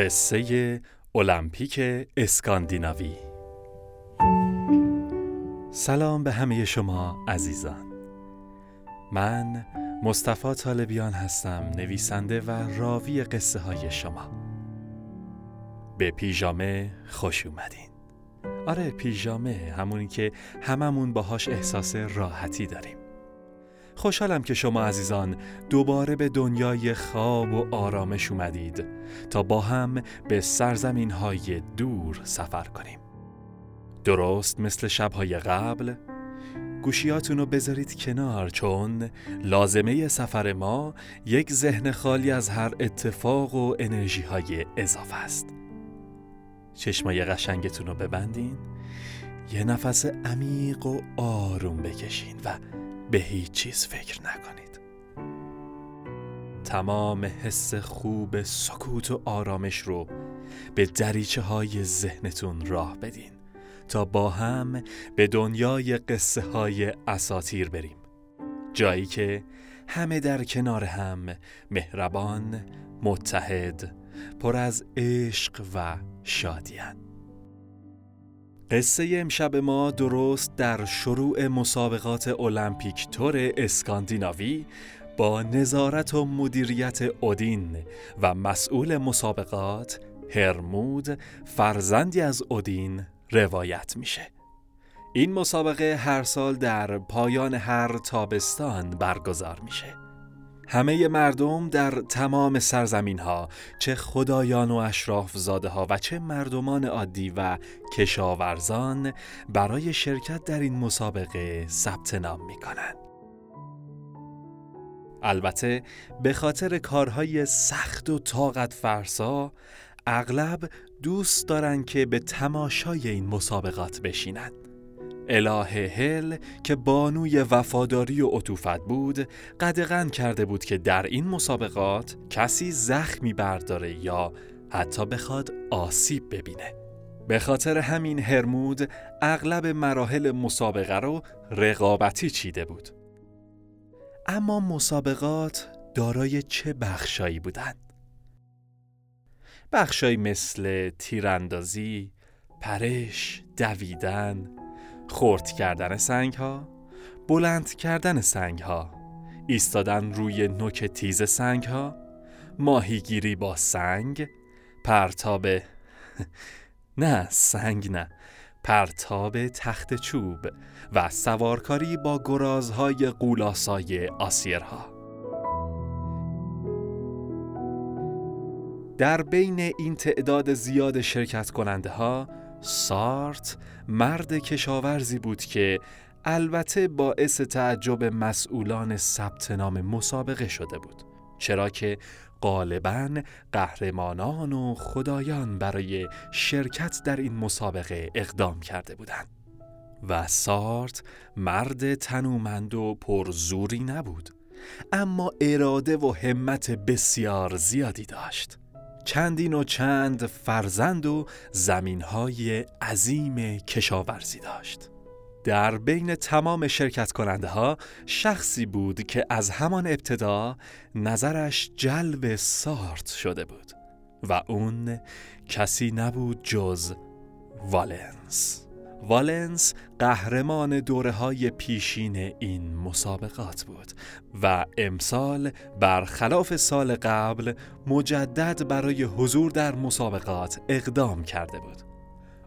قصه المپیک اسکاندیناوی. سلام به همه شما عزیزان. من مصطفی طالبیان هستم نویسنده و راوی قصه های شما. به پیژامه خوش اومدین. آره پیژامه همونی که هممون باهاش احساس راحتی داریم. خوشحالم که شما عزیزان دوباره به دنیای خواب و آرامش اومدید تا با هم به سرزمین های دور سفر کنیم. درست مثل شبهای قبل؟ گوشیاتون رو بذارید کنار چون لازمه سفر ما یک ذهن خالی از هر اتفاق و انرژی های اضافه است. چشمای قشنگتون رو ببندین یه نفس عمیق و آروم بکشین و به هیچ چیز فکر نکنید. تمام حس خوب سکوت و آرامش رو به دریچه های ذهنتون راه بدین تا با هم به دنیای قصه های اساتیر بریم. جایی که همه در کنار هم مهربان، متحد، پر از عشق و شادیان قصه امشب ما درست در شروع مسابقات المپیک تور اسکاندیناوی با نظارت و مدیریت اودین و مسئول مسابقات هرمود فرزندی از اودین روایت میشه. این مسابقه هر سال در پایان هر تابستان برگزار میشه. همه مردم در تمام سرزمین ها چه خدایان و اشراف زاده ها و چه مردمان عادی و کشاورزان برای شرکت در این مسابقه ثبت نام می کنند. البته به خاطر کارهای سخت و طاقت فرسا اغلب دوست دارن که به تماشای این مسابقات بشینند. اله هل که بانوی وفاداری و عطوفت بود قدغن کرده بود که در این مسابقات کسی زخمی برداره یا حتی بخواد آسیب ببینه به خاطر همین هرمود اغلب مراحل مسابقه رو رقابتی چیده بود اما مسابقات دارای چه بخشایی بودند؟ بخشایی مثل تیراندازی، پرش، دویدن، خورد کردن سنگ ها بلند کردن سنگ ها ایستادن روی نوک تیز سنگ ها ماهیگیری با سنگ پرتاب نه سنگ نه پرتاب تخت چوب و سوارکاری با گرازهای قولاسای آسیرها. در بین این تعداد زیاد شرکت کننده ها سارت مرد کشاورزی بود که البته باعث تعجب مسئولان ثبت نام مسابقه شده بود چرا که غالبا قهرمانان و خدایان برای شرکت در این مسابقه اقدام کرده بودند. و سارت مرد تنومند و پرزوری نبود اما اراده و همت بسیار زیادی داشت. چندین و چند فرزند و زمینهای عظیم کشاورزی داشت. در بین تمام شرکت کننده ها شخصی بود که از همان ابتدا نظرش جلب سارت شده بود و اون کسی نبود جز والنس. والنس قهرمان دوره های پیشین این مسابقات بود و امسال برخلاف سال قبل مجدد برای حضور در مسابقات اقدام کرده بود.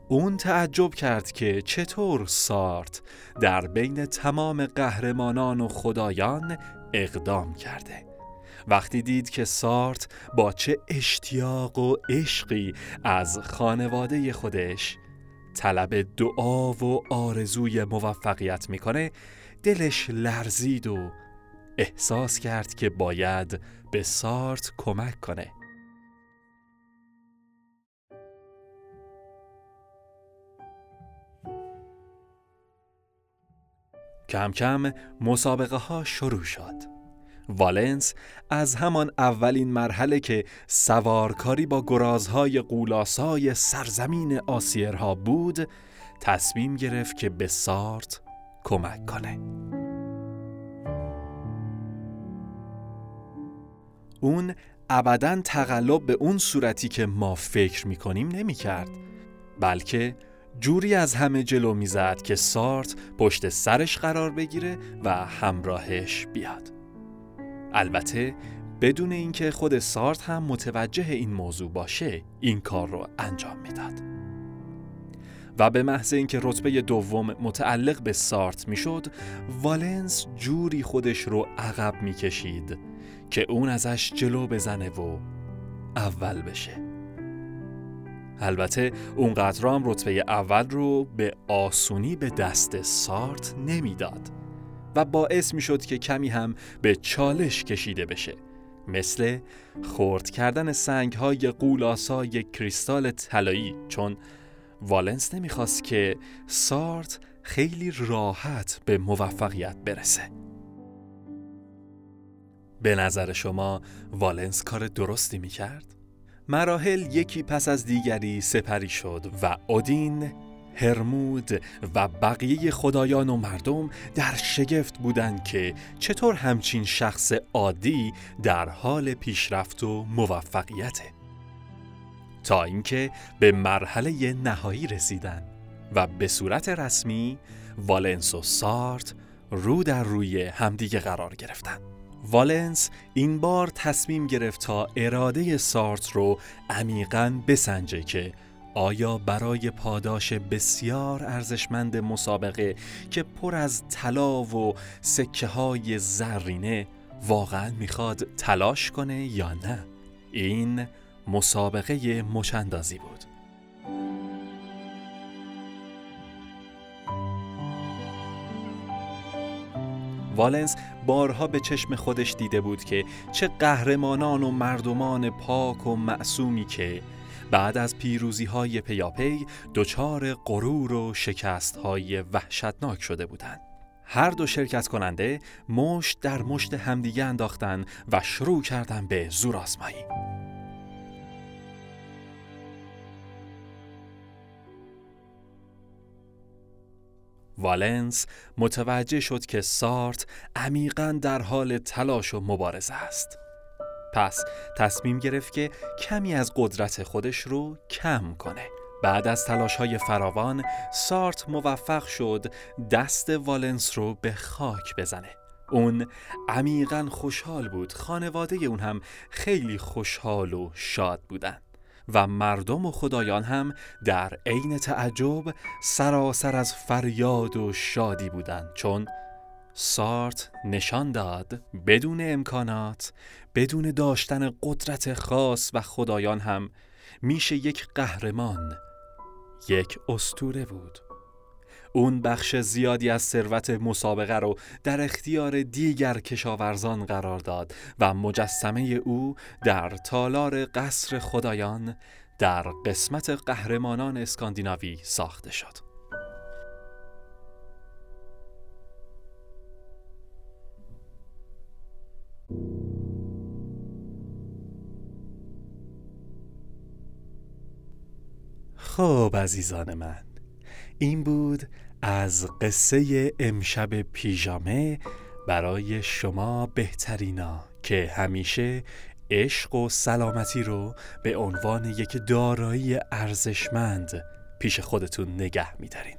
اون تعجب کرد که چطور سارت در بین تمام قهرمانان و خدایان اقدام کرده. وقتی دید که سارت با چه اشتیاق و عشقی از خانواده خودش طلب دعا و آرزوی موفقیت می‌کنه دلش لرزید و احساس کرد که باید به سارت کمک کنه. کم کم مسابقه ها شروع شد. والنس از همان اولین مرحله که سوارکاری با گرازهای قولاسای سرزمین آسیرها بود تصمیم گرفت که به سارت کمک کنه. اون ابدا تقلب به اون صورتی که ما فکر می‌کنیم نمی‌کرد بلکه جوری از همه جلو می‌زد که سارت پشت سرش قرار بگیره و همراهش بیاد. البته بدون اینکه خود سارت هم متوجه این موضوع باشه این کار رو انجام می‌داد. و به محض اینکه رتبه دوم متعلق به سارت می‌شد والنس جوری خودش رو عقب می‌کشید که اون ازش جلو بزنه و اول بشه. البته اونقدر هم رتبه اول رو به آسونی به دست سارت نمی‌داد. و باعث می‌شد که کمی هم به چالش کشیده بشه مثل خورد کردن سنگ های قولاسای کریستال طلایی چون والنس نمی‌خواست که سارت خیلی راحت به موفقیت برسه به نظر شما والنس کار درستی می‌کرد؟ مراحل یکی پس از دیگری سپری شد و اودین هرمود و بقیه خدایان و مردم در شگفت بودند که چطور همچین شخص عادی در حال پیشرفت و موفقیته. تا اینکه به مرحله نهایی رسیدن و به صورت رسمی والنس و سارت رو در روی همدیگه قرار گرفتن والنس این بار تصمیم گرفت تا اراده سارت رو عمیقا بسنجه که آیا برای پاداش بسیار ارزشمند مسابقه که پر از طلا و سکه های زرینه واقعا می‌خواد تلاش کنه یا نه؟ این مسابقه مچندازی بود. والنس بارها به چشم خودش دیده بود که چه قهرمانان و مردمان پاک و معصومی که بعد از پیروزی های پیاپی دچار غرور و شکست های وحشتناک شده بودند. هر دو شرکت کننده مشت در مشت همدیگه انداختن و شروع کردن به زور آزمایی. والنس متوجه شد که سارت عمیقا در حال تلاش و مبارزه است. پس تصمیم گرفت که کمی از قدرت خودش رو کم کنه. بعد از تلاش های فراوان سارت موفق شد دست والنس رو به خاک بزنه. اون عمیقا خوشحال بود خانواده اون هم خیلی خوشحال و شاد بودن و مردم و خدایان هم در عین تعجب سراسر از فریاد و شادی بودند چون سارت نشان داد بدون امکانات بدون داشتن قدرت خاص و خدایان هم میشه یک قهرمان یک استوره بود اون بخش زیادی از ثروت مسابقه رو در اختیار دیگر کشاورزان قرار داد و مجسمه او در تالار قصر خدایان در قسمت قهرمانان اسکاندیناوی ساخته شد. خب عزیزان من این بود از قصه امشب پیژامه برای شما بهترینا که همیشه عشق و سلامتی رو به عنوان یک دارایی ارزشمند پیش خودتون نگه میدارین.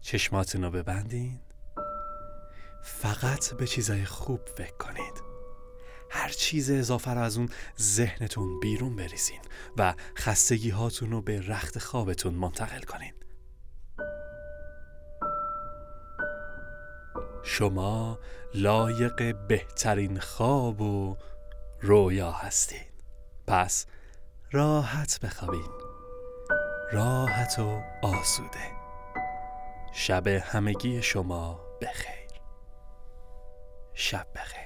چشماتون رو ببندین. فقط به چیزای خوب فکر کنید. هر چیز اضافه رو از اون ذهنتون بیرون بریزین و خستگی هاتون رو به رخت خوابتون منتقل کنین. شما لایق بهترین خواب و رویا هستین. پس راحت بخوابین. راحت و آسوده. شب همگی شما بخیر. شب بخیر